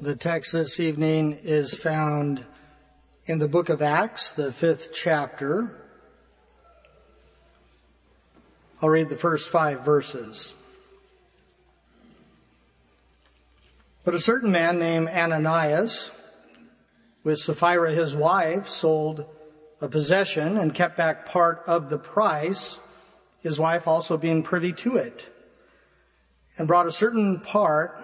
The text this evening is found in the book of Acts, the fifth chapter. I'll read the first five verses. But a certain man named Ananias, with Sapphira his wife, sold a possession and kept back part of the price, his wife also being privy to it, and brought a certain part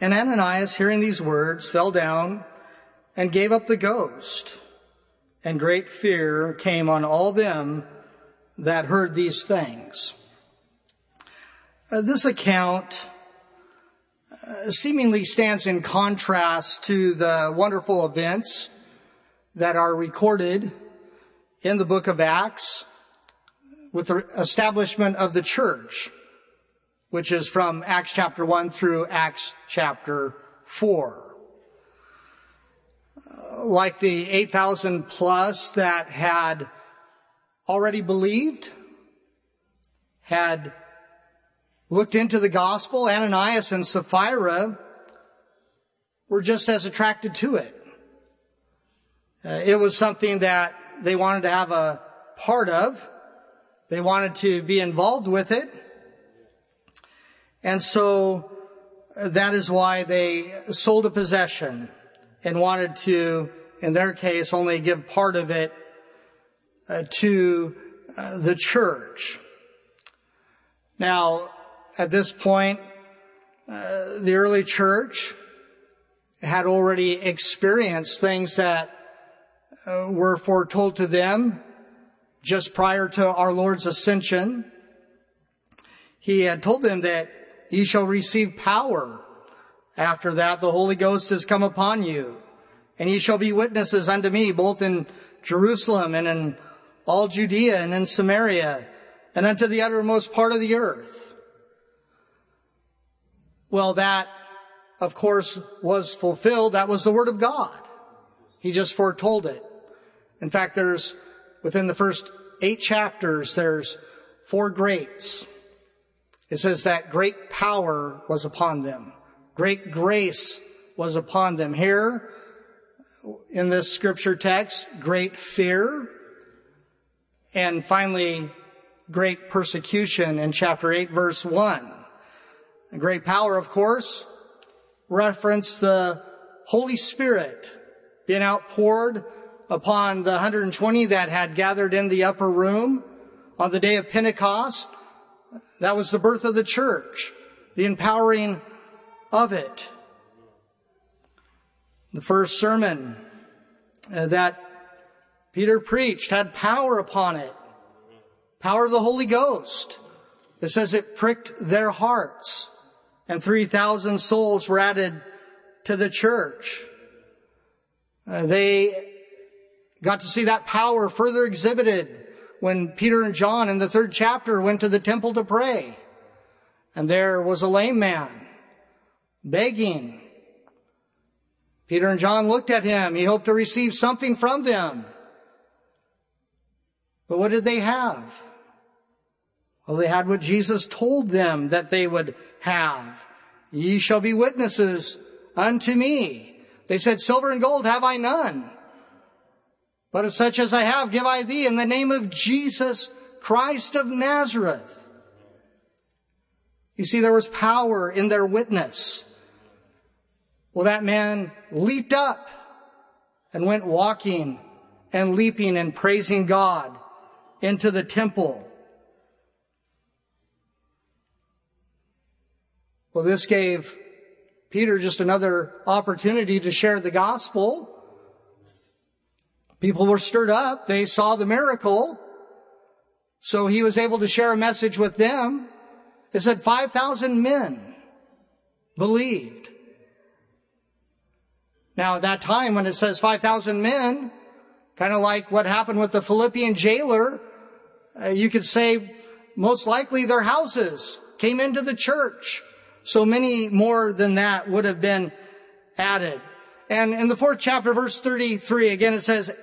And Ananias, hearing these words, fell down and gave up the ghost. And great fear came on all them that heard these things. Uh, this account uh, seemingly stands in contrast to the wonderful events that are recorded in the book of Acts with the establishment of the church which is from Acts chapter 1 through Acts chapter 4. Like the 8,000 plus that had already believed, had looked into the gospel, Ananias and Sapphira were just as attracted to it. Uh, it was something that they wanted to have a part of. They wanted to be involved with it. And so uh, that is why they sold a possession and wanted to, in their case, only give part of it uh, to uh, the church. Now, at this point, uh, the early church had already experienced things that uh, were foretold to them just prior to our Lord's ascension. He had told them that Ye shall receive power. After that, the Holy Ghost has come upon you, and ye shall be witnesses unto me, both in Jerusalem and in all Judea and in Samaria, and unto the uttermost part of the earth. Well, that, of course, was fulfilled. That was the Word of God. He just foretold it. In fact, there's, within the first eight chapters, there's four greats. It says that great power was upon them. Great grace was upon them. Here, in this scripture text, great fear. And finally, great persecution in chapter 8 verse 1. And great power, of course, reference the Holy Spirit being outpoured upon the 120 that had gathered in the upper room on the day of Pentecost. That was the birth of the church, the empowering of it. The first sermon uh, that Peter preached had power upon it. Power of the Holy Ghost. It says it pricked their hearts and 3,000 souls were added to the church. Uh, they got to see that power further exhibited when Peter and John in the third chapter went to the temple to pray. And there was a lame man begging. Peter and John looked at him. He hoped to receive something from them. But what did they have? Well, they had what Jesus told them that they would have. Ye shall be witnesses unto me. They said, silver and gold have I none. But such as I have, give I thee in the name of Jesus Christ of Nazareth. You see, there was power in their witness. Well, that man leaped up and went walking and leaping and praising God into the temple. Well, this gave Peter just another opportunity to share the gospel. People were stirred up. They saw the miracle. So he was able to share a message with them. It said 5,000 men believed. Now at that time when it says 5,000 men, kind of like what happened with the Philippian jailer, uh, you could say most likely their houses came into the church. So many more than that would have been added. And in the fourth chapter, verse 33, again it says,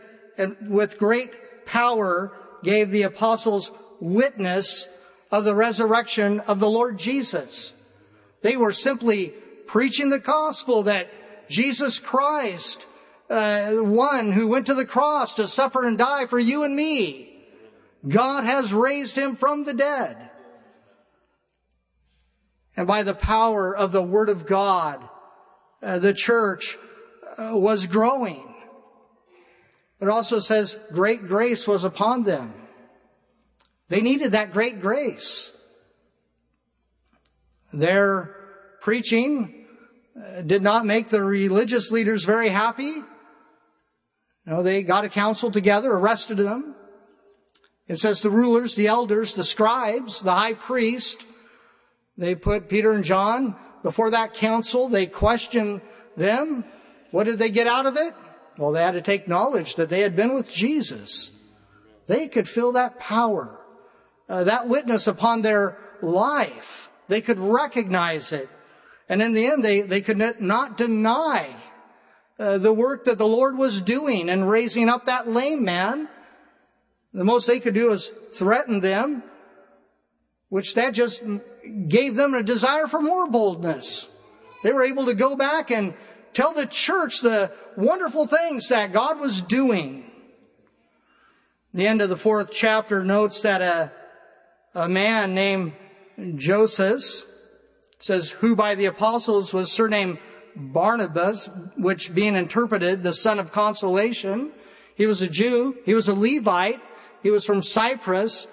with great power gave the apostles witness of the resurrection of the Lord Jesus. They were simply preaching the gospel that Jesus Christ, uh, one who went to the cross to suffer and die for you and me, God has raised him from the dead. And by the power of the Word of God, uh, the church uh, was growing. It also says great grace was upon them. They needed that great grace. Their preaching uh, did not make the religious leaders very happy. Know, they got a council together, arrested them. It says the rulers, the elders, the scribes, the high priest, they put Peter and John before that council. They questioned them. What did they get out of it? Well, they had to take knowledge that they had been with Jesus. They could feel that power, uh, that witness upon their life. They could recognize it. And in the end, they, they could not deny uh, the work that the Lord was doing and raising up that lame man. The most they could do is threaten them, which that just gave them a desire for more boldness. They were able to go back and tell the church the wonderful things that God was doing. The end of the fourth chapter notes that a, a man named Joseph says, who by the apostles was surnamed Barnabas, which being interpreted the son of consolation. He was a Jew. He was a Levite. He was from Cyprus.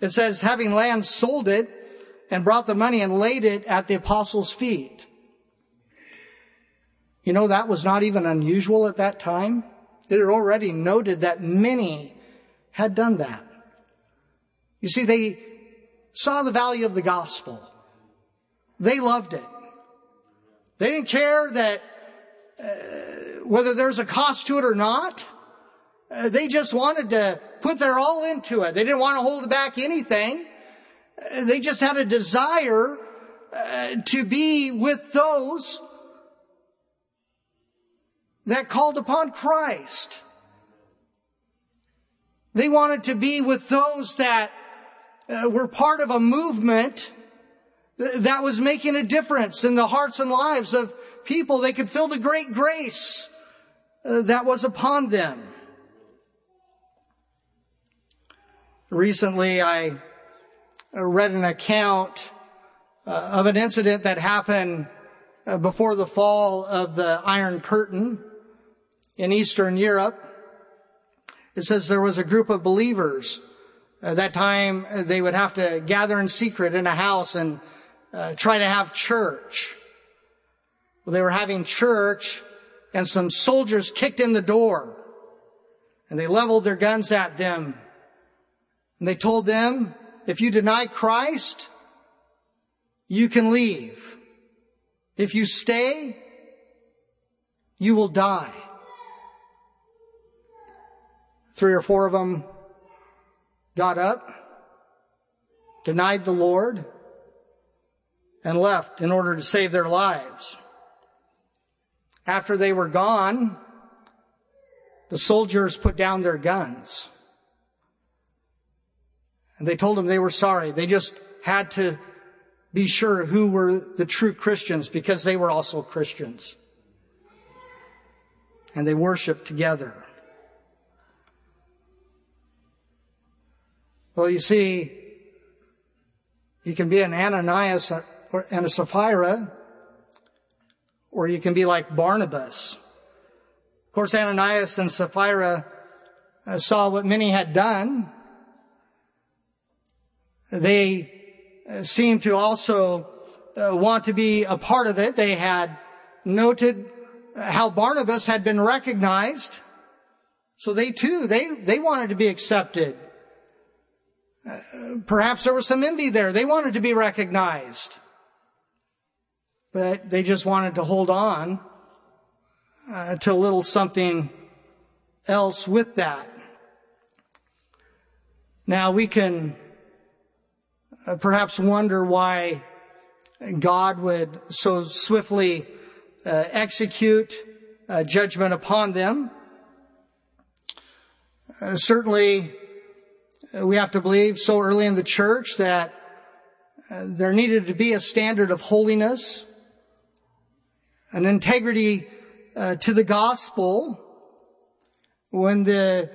It says, having land, sold it and brought the money and laid it at the apostles' feet. You know, that was not even unusual at that time. It had already noted that many had done that. You see, they saw the value of the gospel. They loved it. They didn't care that uh, whether there's a cost to it or not. Uh, they just wanted to put their all into it. They didn't want to hold back anything. Uh, they just had a desire uh, to be with those that called upon Christ. They wanted to be with those that uh, were part of a movement that was making a difference in the hearts and lives of people. They could feel the great grace uh, that was upon them. Recently, I read an account uh, of an incident that happened uh, before the fall of the Iron Curtain in Eastern Europe. It says there was a group of believers. At that time, they would have to gather in secret in a house and uh, try to have church. Well, they were having church and some soldiers kicked in the door and they leveled their guns at them and they told them, if you deny Christ, you can leave. If you stay, you will die. Three or four of them got up, denied the Lord, and left in order to save their lives. After they were gone, the soldiers put down their guns. And they told them they were sorry. They just had to be sure who were the true Christians because they were also Christians. And they worshiped together. Well, you see, you can be an Ananias and a Sapphira, or you can be like Barnabas. Of course, Ananias and Sapphira uh, saw what many had done they uh, seemed to also uh, want to be a part of it. They had noted how Barnabas had been recognized. So they too, they, they wanted to be accepted. Perhaps there was some envy there. They wanted to be recognized. But they just wanted to hold on uh, to a little something else with that. Now we can uh, perhaps wonder why God would so swiftly uh, execute uh, judgment upon them. Uh, certainly, we have to believe so early in the church that uh, there needed to be a standard of holiness, an integrity uh, to the gospel when the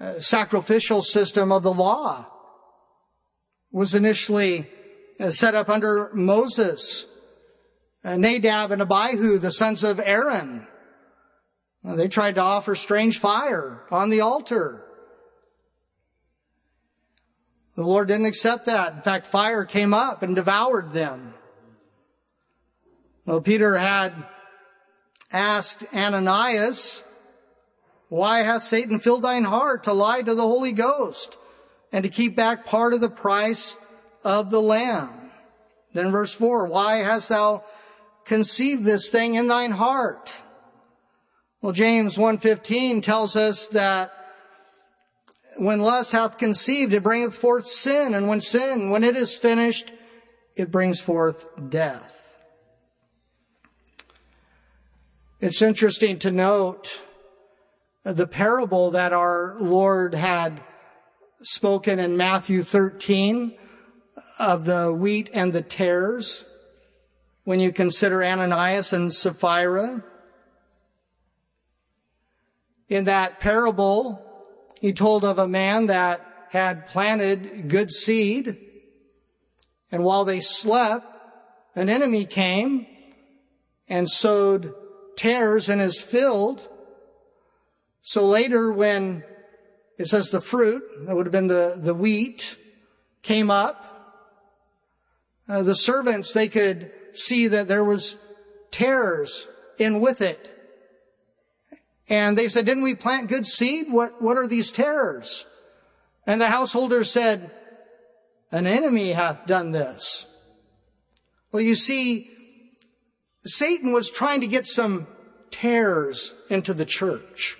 uh, sacrificial system of the law was initially uh, set up under Moses. Nadab and Abihu, the sons of Aaron, they tried to offer strange fire on the altar. The Lord didn't accept that. In fact, fire came up and devoured them. Well, Peter had asked Ananias, why hath Satan filled thine heart to lie to the Holy Ghost and to keep back part of the price of the Lamb? Then verse four, why hast thou conceived this thing in thine heart? Well, James 1.15 tells us that when lust hath conceived, it bringeth forth sin, and when sin, when it is finished, it brings forth death. It's interesting to note the parable that our Lord had spoken in Matthew 13 of the wheat and the tares when you consider Ananias and Sapphira. In that parable, he told of a man that had planted good seed, and while they slept, an enemy came and sowed tares in his field. So later when it says the fruit, that would have been the, the wheat, came up, uh, the servants, they could see that there was tares in with it. And they said, didn't we plant good seed? What, what are these tares? And the householder said, an enemy hath done this. Well, you see, Satan was trying to get some tares into the church.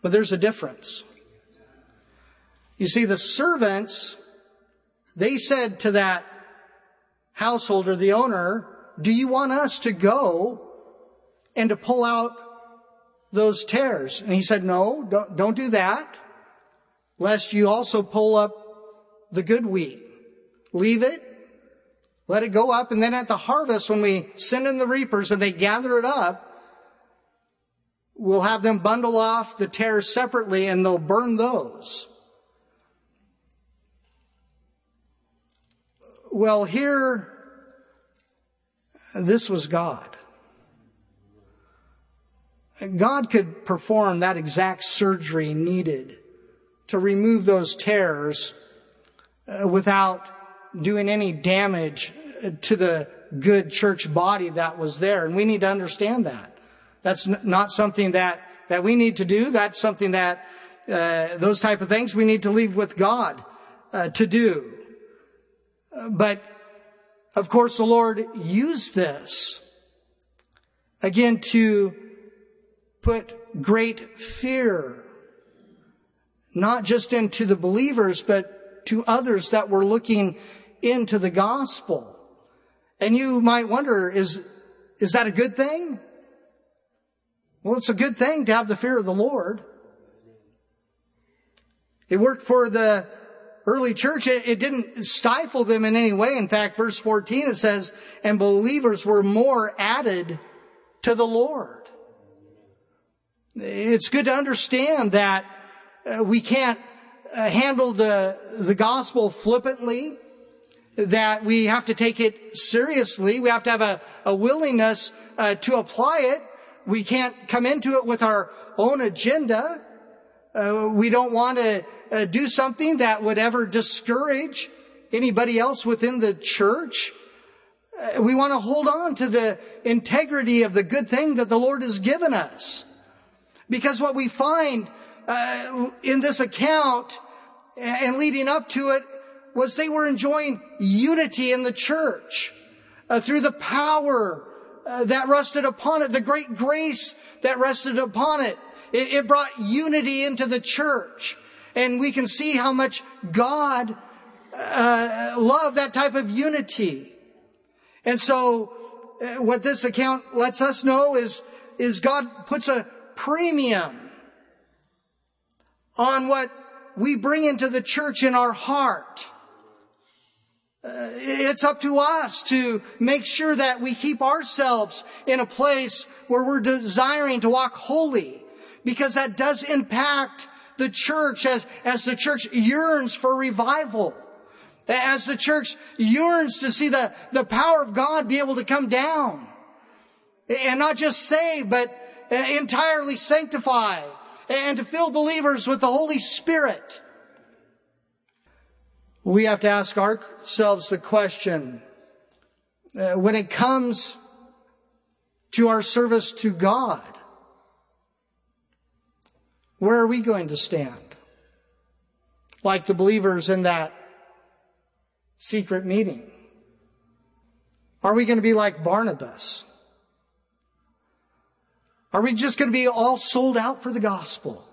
But there's a difference. You see, the servants, they said to that householder, the owner, do you want us to go and to pull out those tares. And he said, no, don't, don't do that, lest you also pull up the good wheat. Leave it, let it go up, and then at the harvest, when we send in the reapers and they gather it up, we'll have them bundle off the tares separately and they'll burn those. Well, here, this was God. God could perform that exact surgery needed to remove those tares uh, without doing any damage uh, to the good church body that was there. And we need to understand that. That's not something that, that we need to do. That's something that, uh, those type of things we need to leave with God, uh, to do. But, of course, the Lord used this, again, to put great fear, not just into the believers, but to others that were looking into the gospel. And you might wonder, is, is that a good thing? Well, it's a good thing to have the fear of the Lord. It worked for the early church. It, it, didn't stifle them in any way. In fact, verse 14 it says, and believers were more added to the Lord. It's good to understand that uh, we can't uh, handle the, the gospel flippantly, that we have to take it seriously. We have to have a, a willingness uh, to apply it. We can't come into it with our own agenda. Uh, we don't want to do something that would ever discourage anybody else within the church. We want to hold on to the integrity of the good thing that the Lord has given us. Because what we find uh, in this account and leading up to it was they were enjoying unity in the church uh, through the power uh, that rested upon it, the great grace that rested upon it. It, it brought unity into the church. And we can see how much God uh, loved that type of unity. And so uh, what this account lets us know is, is God puts a premium on what we bring into the church in our heart. Uh, it's up to us to make sure that we keep ourselves in a place where we're desiring to walk holy because that does impact the church as, as the church yearns for revival. As the church yearns to see the, the power of God be able to come down. And not just save, but entirely sanctify and to fill believers with the Holy Spirit. We have to ask ourselves the question, uh, when it comes to our service to God, where are we going to stand? Like the believers in that secret meeting? Are we going to be like Barnabas? Are we just going to be all sold out for the gospel?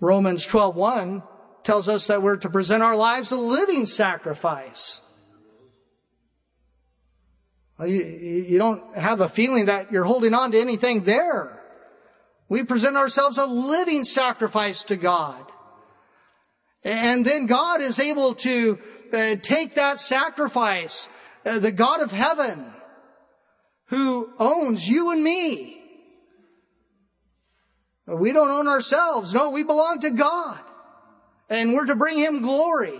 Romans 12:1 tells us that we're to present our lives a living sacrifice. You, you don't have a feeling that you're holding on to anything there. We present ourselves a living sacrifice to God. And then God is able to uh, take that sacrifice, uh, the God of heaven, who owns you and me. We don't own ourselves. No, we belong to God. And we're to bring Him glory.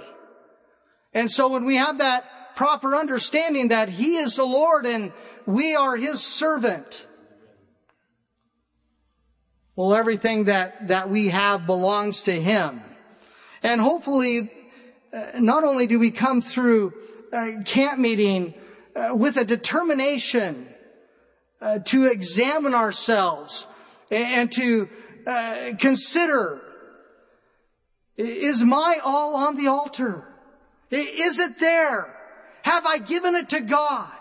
And so when we have that proper understanding that He is the Lord and we are His servant, well, everything that, that we have belongs to Him. And hopefully, uh, not only do we come through camp meeting uh, with a determination uh, to examine ourselves and to uh, consider is my all on the altar? Is it there? Have I given it to God?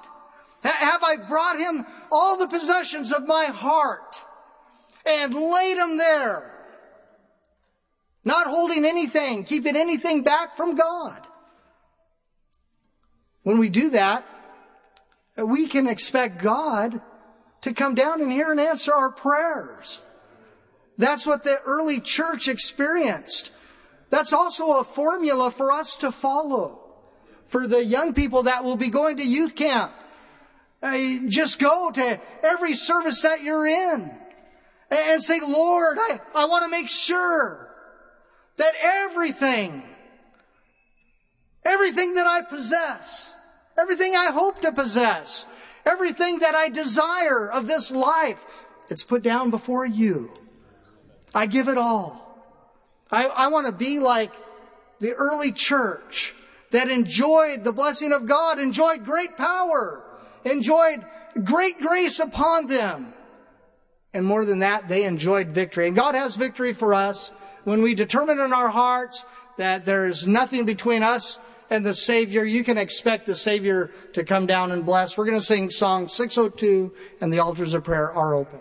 Have I brought Him all the possessions of my heart and laid them there? Not holding anything, keeping anything back from God. When we do that, we can expect God to come down and hear and answer our prayers. That's what the early church experienced. That's also a formula for us to follow. For the young people that will be going to youth camp. Uh, just go to every service that you're in and say, Lord, I, I want to make sure that everything, everything that I possess, everything I hope to possess, Everything that I desire of this life, it's put down before you. I give it all. I, I want to be like the early church that enjoyed the blessing of God, enjoyed great power, enjoyed great grace upon them. And more than that, they enjoyed victory. And God has victory for us when we determine in our hearts that there's nothing between us and the Savior, you can expect the Savior to come down and bless. We're going to sing song 602 and the altars of prayer are open.